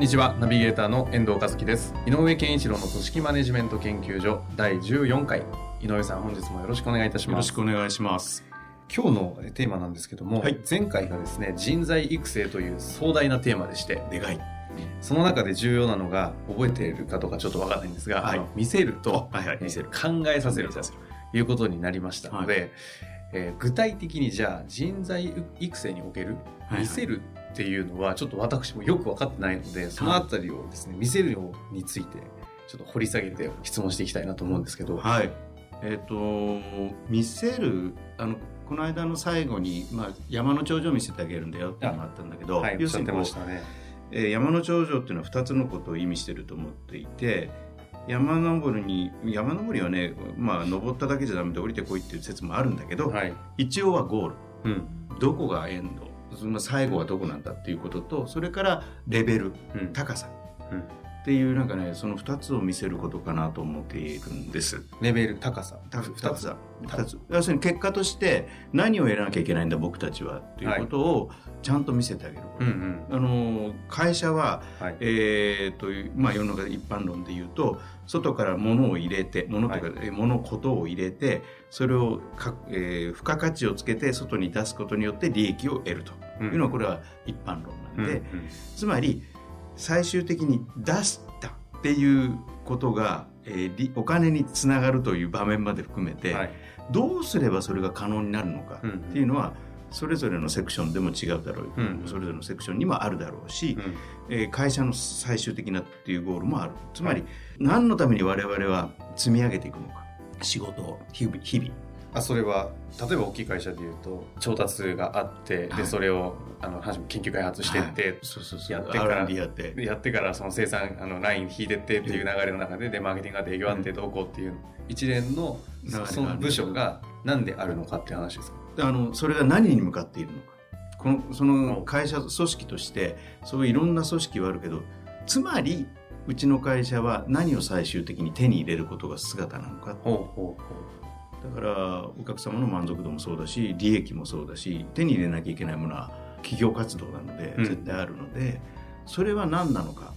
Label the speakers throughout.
Speaker 1: んにちは。ナビゲーターの遠藤和樹です。井上健一郎の組織マネジメント研究所第14回。井上さん本日もよろしくお願いいたします。
Speaker 2: よろしくお願いします。
Speaker 1: 今日のテーマなんですけども、はい、前回がですね人材育成という壮大なテーマでして。
Speaker 2: でかい。
Speaker 1: その中で重要なのが覚えているかどうかちょっと分からないんですが、はい、見せると、
Speaker 2: はいはい、見せる。
Speaker 1: 考えさせるということになりましたので、はい、えー、具体的にじゃあ人材育成における見せるっていうのはちょっと私もよく分かってないのでそのあたりをですね見せるようについてちょっと掘り下げて質問していきたいなと思うんですけど。
Speaker 2: はい。えっ、ー、と見せるあのこの間の最後に、まあ、山の頂上を見せてあげるんだよっていうのがあったんだけど、
Speaker 1: はい、要するにこう、ね、
Speaker 2: えー、山の頂上っていうのは2つのことを意味してると思っていて山登りに山登りはね、まあ、登っただけじゃダメで降りてこいっていう説もあるんだけど、はい、一応はゴール、うん、どこがエンド？最後はどこなんだっていうこととそれからレベル、うん、高さ、うんっていうなんかねその2つを見せることかなと思っているんです。
Speaker 1: レベル高さ。
Speaker 2: 2つ。だ2つ。要するに結果として何をやらなきゃいけないんだ僕たちはっていうことをちゃんと見せてあげる、はい、あの会社は、はい、えー、という、まあ、世の中一般論で言うと外から物を入れて物というか、はい、物ことを入れてそれをか、えー、付加価値をつけて外に出すことによって利益を得るというのはこれは一般論なんで、うんうん、つまり最終的に出したっていうことが、えー、お金につながるという場面まで含めて、はい、どうすればそれが可能になるのかっていうのは、それぞれのセクションでも違うだろう、うん、それぞれのセクションにもあるだろうし、うん、えー、会社の最終的なっていうゴールもある。つまり、はい、何のために我々は積み上げていくのか。仕事日々日々
Speaker 1: あそれは例えば大きい会社でいうと調達があって、はい、でそれをあの研究開発してって、やってからやって。やってからその生産あのライン引いてってっていう流れの中ででマーケティングがあって営業あってどうこうっていう一連のその部署が何であるのかっていう話ですか？
Speaker 2: あのそれが何に向かっているのか。このその会社組織としてそういういろんな組織はあるけどつまりうちの会社は何を最終的に手に入れることが姿なのかほうほうほうだからお客様の満足度もそうだし利益もそうだし手に入れなきゃいけないものは企業活動なので絶対あるので、うん、それは何なのか。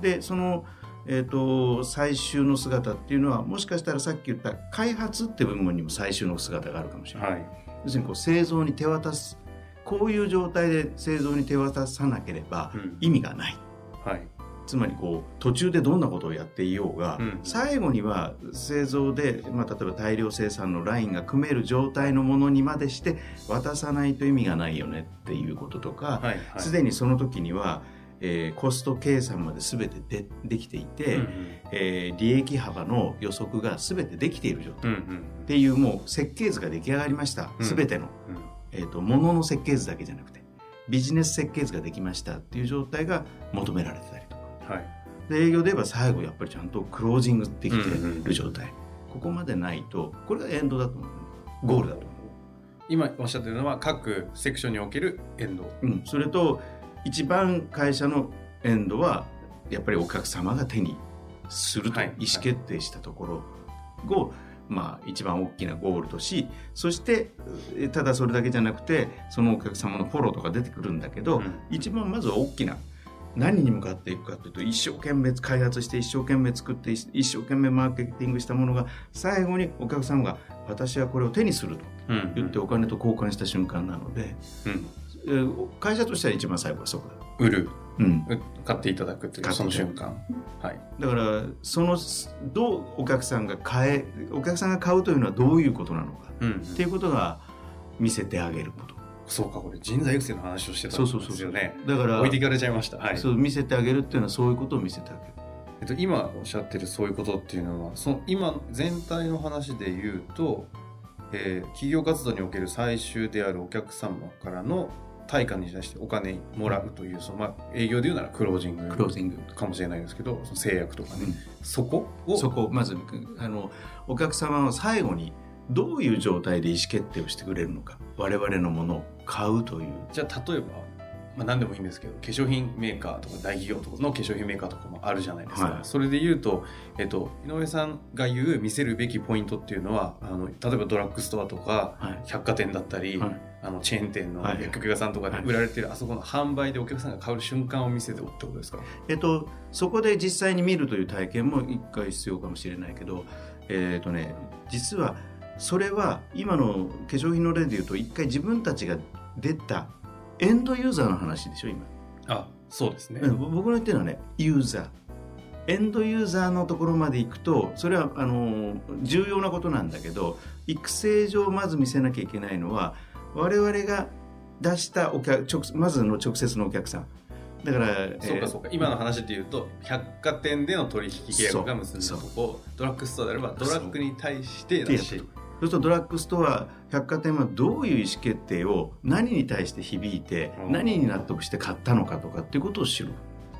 Speaker 2: でその、えーと、最終の姿っていうのはもしかしたらさっき言った開発って部分にも最終の姿があるかもしれない、はい、要するにこう製造に手渡すこういう状態で製造に手渡さなければ意味がない、うん、はいつまりこう途中でどんなことをやっていようが、うん、最後には製造で、まあ、例えば大量生産のラインが組める状態のものにまでして渡さないと意味がないよねっていうこととかすで、はい。はい、にその時には、えー、コスト計算まで全てでできていて、うんうん、えー、利益幅の予測が全てできている状態、うんうん、っていうもう設計図が出来上がりました、うん、全ての、うん、えーと、ものの設計図だけじゃなくてビジネス設計図ができましたっていう状態が求められてたりはい、で営業で言えば最後やっぱりちゃんとクロージングできてる状態、うんうん、ここまでないとこれがエンドだと思う。ゴールだと思う。
Speaker 1: 今おっしゃってるのは各セクションにおけるエンド、
Speaker 2: うん、それと一番会社のエンドはやっぱりお客様が手にすると意思決定したところを、はい、まあ、一番大きなゴールとしそしてただそれだけじゃなくてそのお客様のフォローとか出てくるんだけど、うん、一番まず大きな何に向かっていくかというと一生懸命開発して一生懸命作って一生懸命マーケティングしたものが最後にお客さんが私はこれを手にすると言ってお金と交換した瞬間なので、うん、会社としては一番最後はそこだ。
Speaker 1: 売る、うん、買っていただくというその瞬間、
Speaker 2: はい、だからそのどうお客さんが買えお客さんが買うというのはどういうことなのか、うん、っていうことが見せてあげること
Speaker 1: そうかこれ人材育成の話をしてたんですよね。
Speaker 2: だから
Speaker 1: 置いていかれちゃいました、
Speaker 2: はい、そう見せてあげるっていうのはそういうことを見せてあげる。
Speaker 1: えっと、今おっしゃってるそういうことっていうのはその今全体の話で言うと、えー、企業活動における最終であるお客様からの対価に対してお金もらうというその、まあ、営業でいうならクロージングクロージング。かもしれないですけどその制約とかね、うん、そこ
Speaker 2: をそこまずあのお客様の最後にどういう状態で意思決定をしてくれるのか我々のものを買うという。
Speaker 1: じゃあ例えばまあ、何でもいいんですけど化粧品メーカーとか大企業とかの化粧品メーカーとかもあるじゃないですか、はい、それで言うと、えっと、井上さんが言う見せるべきポイントっていうのはあの例えばドラッグストアとか、百貨店だったり、はい、あのチェーン店の薬局屋さんとかで売られてる、あそこの販売でお客さんが買う瞬間を見せておってことですか、
Speaker 2: えっと、そこで実際に見るという体験も一回必要かもしれないけど、えっとね、実はそれは今の化粧品の例で言うと一回自分たちが出たエンドユーザーの話でしょ今。
Speaker 1: あそうですね。
Speaker 2: 僕の言ってるのはねユーザー。エンドユーザーのところまで行くとそれはあの重要なことなんだけど育成上まず見せなきゃいけないのは我々が出したお客直まずの直接のお客さん。だから、
Speaker 1: そうかそうか、今の話でいうと百貨店での取引契約が結んだとこドラッグストアであればドラッグに対してだし
Speaker 2: そうするとドラッグストア百貨店はどういう意思決定を何に対して響いて何に納得して買ったのかとかっていうことを知る。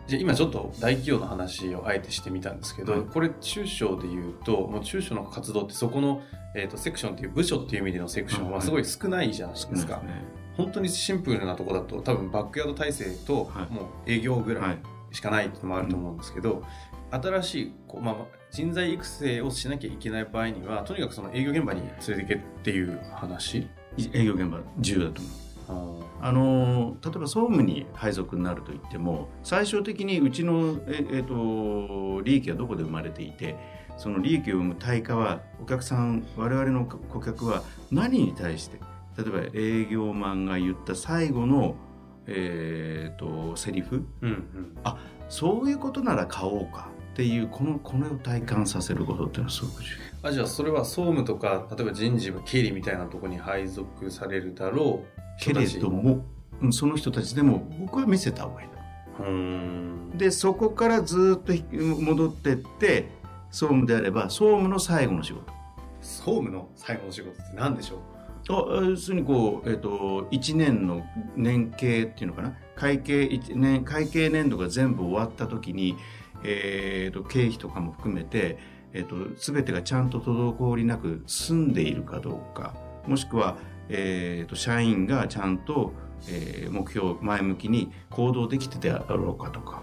Speaker 1: じゃ今ちょっと大企業の話をあえてしてみたんですけど、はい、これ中小でいうともう中小の活動ってそこの、えーと、セクションっていう部署っていう意味でのセクションはすごい少ないじゃないですか、はいね、本当にシンプルなとこだと多分バックヤード体制ともう営業ぐらい。しかないっていうのもあると思うんですけど、新しいこう、まあ、人材育成をしなきゃいけない場合にはとにかくその営業現場に連れていけっていう話？
Speaker 2: 営業現場重要だと思う。あの例えば総務に配属になるといっても最終的にうちの、ええー、と利益はどこで生まれていてその利益を生む対価はお客さん我々の顧客は何に対して？例えば営業マンが言った最後の、えーと、セリフ、うんうん、あそういうことなら買おうかっていうこのこれを体感させることっていうのはすごく重
Speaker 1: 要。あじゃあそれは総務とか例えば人事部経理みたいなところに配属されるだろ
Speaker 2: う。けれどもその人たちでも僕は見せた方がいいうん。でそこからずっと戻ってって総務であれば総務の最後の仕事。
Speaker 1: 総務の最後の仕事って何でしょう？
Speaker 2: あ要するにこう、えーと、1年の年計っていうのかな？会計年会計年度が全部終わった時にえーと、経費とかも含めて、えーと、全てがちゃんと滞りなく済んでいるかどうかもしくは、えーと、社員がちゃんと、えー、目標前向きに行動できてたろうかとか。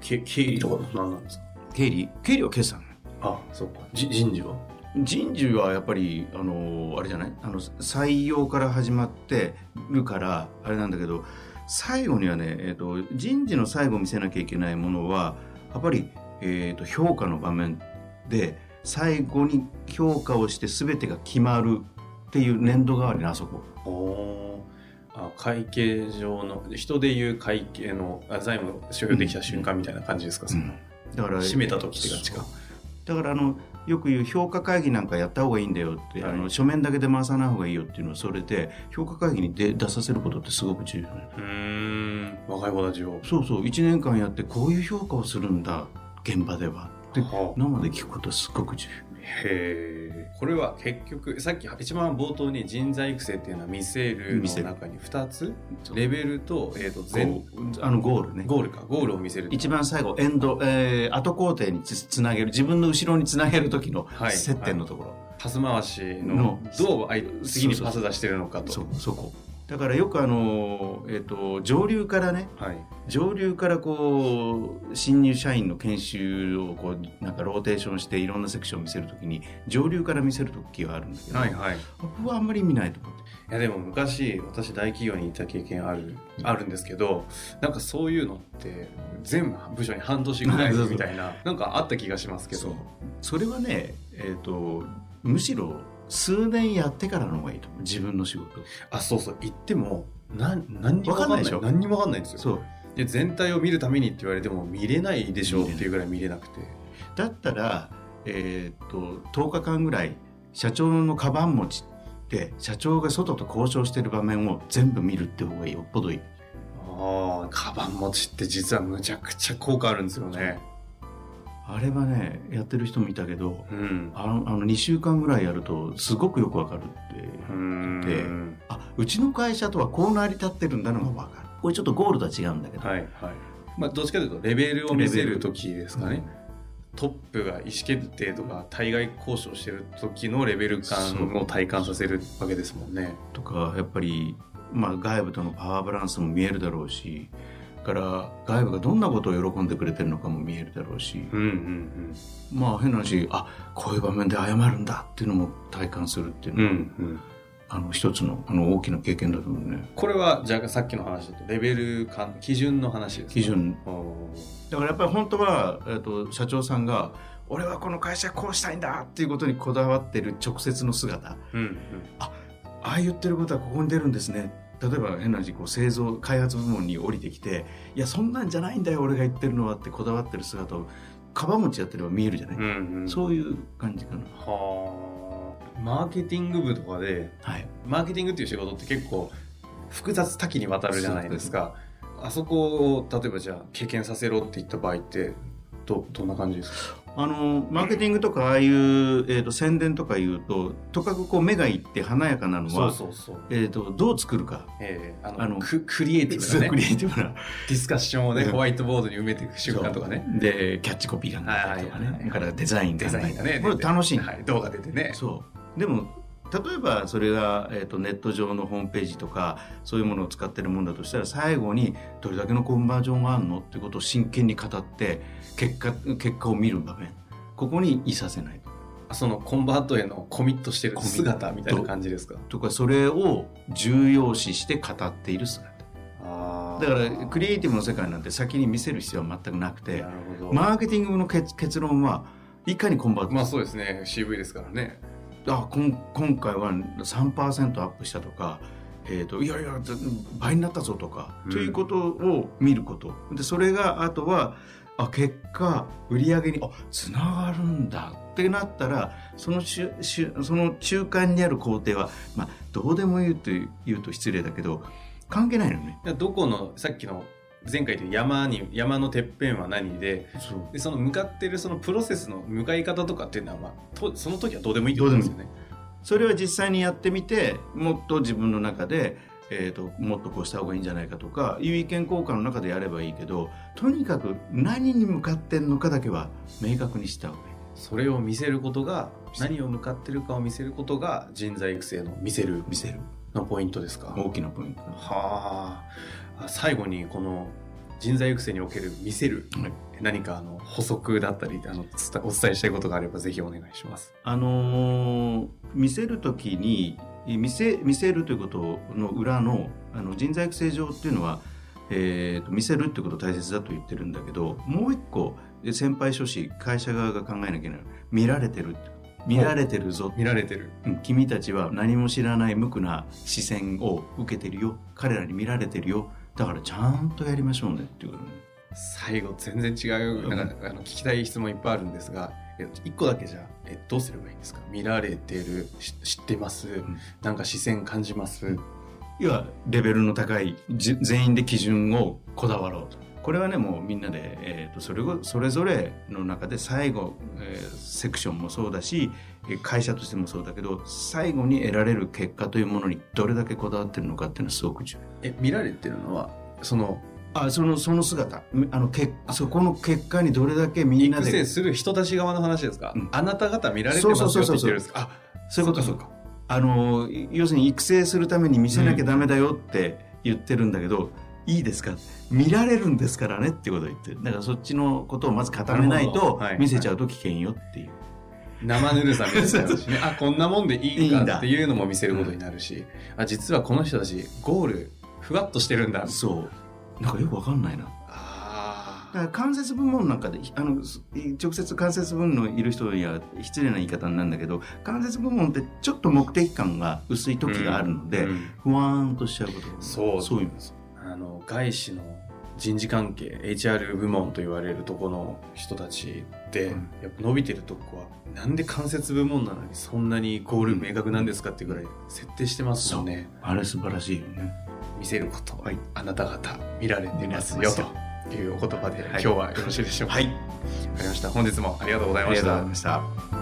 Speaker 1: 経理とか何なんですか？
Speaker 2: 経理。経理は決算。
Speaker 1: あそうか。人事は？
Speaker 2: 人事はやっぱりあのあれじゃない？あの採用から始まってるからあれなんだけど最後にはね、えーと人事の最後見せなきゃいけないものはやっぱり、えーと、評価の場面で最後に評価をして全てが決まるっていう年度代わりのあそこ。
Speaker 1: おあ会計上の人でいう会計の財務所有できた瞬間みたいな感じですか、うん、だから締めた時って感じか
Speaker 2: だからあのよく言う評価会議なんかやった方がいいんだよって、はい、あの書面だけで回さない方がいいよっていうのはそれで評価会議に出出させることってすごく重要
Speaker 1: うん。若い子たちを。
Speaker 2: そうそう。1年間やってこういう評価をするんだ現場では。って生で聞くことはすごく重要。
Speaker 1: へえこれは結局さっき一番冒頭に人材育成っていうのは見せるの中に2つレベルと,、えーと、全
Speaker 2: あのゴールね。
Speaker 1: ゴールか。ゴールを見せる。
Speaker 2: 一番最後エンド、えー、後工程につつなげる。自分の後ろにつなげる時の接点のところ、はい。はい、
Speaker 1: パス回しのどう次にパス出してるのかと。
Speaker 2: そそこだからよくあの、えーと、上流からね、はい、上流からこう新入社員の研修をこうなんかローテーションしていろんなセクションを見せるときに上流から見せる時があるんだけど、はいはい、僕はあんまり見ないと思って。
Speaker 1: いやでも昔私大企業にいた経験あるあるんですけどなんかそういうのって全部署に半年ぐらいみたいななんかあった気がしますけど。
Speaker 2: それはね、えーとむしろ数年やってからの方がいいと思う。自分の仕事。
Speaker 1: あそうそう。言っても何何にも分かんないでしょ？何にも分かんないんですよ。
Speaker 2: そう。
Speaker 1: で全体を見るためにって言われても見れないでしょうっていうぐらい見れなくて。
Speaker 2: だったらえー、っと10日間ぐらい社長のカバン持ちって社長が外と交渉してる場面を全部見るって方がよっぽどいい。
Speaker 1: ああカバン持ちって実はむちゃくちゃ効果あるんですよね
Speaker 2: あれはねやってる人もいたけど、うん、あのあの2週間ぐらいやるとすごくよくわかるって言ってあうちの会社とはこう成り立ってるんだのが分かる。これちょっとゴールとは違うんだけど、
Speaker 1: はいはい。まあ、どっちかというとレベルを見せる時ですかね、トップが意思決定とか対外交渉してる時のレベル感を体感させるわけですもんね。
Speaker 2: とかやっぱり、まあ、外部とのパワーバランスも見えるだろうしから外部がどんなことを喜んでくれてるのかも見えるだろうし、うんうんうん、まあ変な話あこういう場面で謝るんだっていうのも体感するっていうのは、うんうん。あの一つのあの大きな経験だと思うね。
Speaker 1: これはじゃあさっきの話だとレベル感基準の話ですか
Speaker 2: 基準。だからやっぱり本当は、えーと、社長さんが俺はこの会社こうしたいんだっていうことにこだわってる直接の姿、うんうん、あああ言ってることはここに出るんですね例えば変な話こう製造開発部門に降りてきていやそんなんじゃないんだよ俺が言ってるのはってこだわってる姿をかば餅やってれば見えるじゃない、うんうん、そういう感じかな。
Speaker 1: はあ。マーケティング部とかで、はい、マーケティングっていう仕事って結構複雑多岐にわたるじゃないですか。あそこを例えばじゃあ経験させろって言った場合ってどどんな感じですか？
Speaker 2: あのマーケティングとかああいう、えーと、宣伝とか言うととかくこう目がいって華やかなのはそうそうそう、えーと、どう作るか、え
Speaker 1: ー、あのククリエイティブな、ね、
Speaker 2: クリエイティブな。
Speaker 1: ディスカッションをね、ホワイトボードに埋めていく瞬間とかね。
Speaker 2: でキャッチコピーがあったりとかね、はい、からデザイン
Speaker 1: デザインがね
Speaker 2: これ楽しい、
Speaker 1: はい、動画出てね。
Speaker 2: そう。でも例えばそれが、えーと、ネット上のホームページとかそういうものを使ってるもんだとしたら最後にどれだけのコンバージョンがあるのっていうことを真剣に語って結果結果を見る場面ここにいさせない
Speaker 1: そのコンバートへのコミットしてる姿みたいな感じですか？
Speaker 2: とかそれを重要視して語っている姿。だからクリエイティブの世界なんて先に見せる必要は全くなくてマーケティングの結論はいかにコンバート
Speaker 1: まあそうですね。CV ですからね
Speaker 2: あこん今回は3%アップしたとか、えーと、いやいや倍になったぞとか、うん、ということを見ることでそれがあとはあ結果売り上げにあつながるんだってなったらそのししその中間にある工程は、まあ、どうでも言うと言うと失礼だけど関係ないのね。
Speaker 1: どこのさっきの前回で山に山のてっぺんは何でそでその向かってるそのプロセスの向かい方とかっていうのは、まあ、とその時はどうでもいいってことですよね。
Speaker 2: それは実際にやってみてもっと自分の中で、えーと、もっとこうした方がいいんじゃないかとかいう意見交換の中でやればいいけどとにかく何に向かってんのかだけは明確にした方がいい。
Speaker 1: それを見せることが何を向かってるかを見せることが人材育成の見せる
Speaker 2: 見せる
Speaker 1: のポイントですか？
Speaker 2: 大きなポイント。
Speaker 1: はあ。最後にこの人材育成における見せる、はい、何かあの補足だったりあのお伝えしたいことがあればぜひお願いします。
Speaker 2: あのー、見せる時に見せ見せるということの裏のあの人材育成上っていうのは、えーと、見せるってこと大切だと言ってるんだけどもう一個先輩書士会社側が考えなきゃいけない見られてる見られてるぞ。
Speaker 1: 見られてる、
Speaker 2: うん、君たちは何も知らない無垢な視線を受けてるよ。彼らに見られてるよ。だからちゃんとやりましょうねっていうことね。
Speaker 1: 最後全然違う。なんか、あの聞きたい質問いっぱいあるんですが一個だけじゃえどうすればいいんですか？見られてる知ってます、うん、なんか視線感じます、
Speaker 2: 要はレベルの高い全員で基準をこだわろうとこれはねもうみんなで、えーと、それそれぞれの中で最後、えー、セクションもそうだし会社としてもそうだけど最後に得られる結果というものにどれだけこだわってるのかっていうのはすごく重要。
Speaker 1: え見られてるのはその
Speaker 2: あそのその姿。あのけそこの結果にどれだけみんなで
Speaker 1: 育成する人たち側の話ですか、うん、あなた方見られてますよって言ってるんですか？
Speaker 2: そういうことそうか。あの要するに育成するために見せなきゃダメだよって言ってるんだけど、うん、いいですか？見られるんですからねってことを言ってる。だからそっちのことをまず固めないと見せちゃうと危険よっていう。
Speaker 1: 生ぬるさ見せちゃうしね。あこんなもんでいいんだ。っていうのも見せることになるし、あ実はこの人たちゴールふわっとしてるんだ。
Speaker 2: そう。なんかよくわかんないな。だから関節部門なんかであの直接関節部門のいる人には失礼な言い方なんだけど関節部門ってちょっと目的感が薄い時があるので、うんうん、不安としちゃうこと
Speaker 1: そう。そういうあの外資の人事関係 HR 部門と言われるとこの人たちで、うん、やっぱ伸びてるとこはなんで関節部門なのにそんなにゴール明確なんですかっていうぐらい設定してますもんね、
Speaker 2: あれ素晴らしいよね。
Speaker 1: 見せること、はい、あなた方見られてますよ。というお言葉で、はい、今日はよろしいでしょうか。はい。わかりました。本日もありがとうございました。ありがとうございました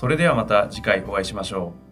Speaker 1: それではまた次回お会いしましょう。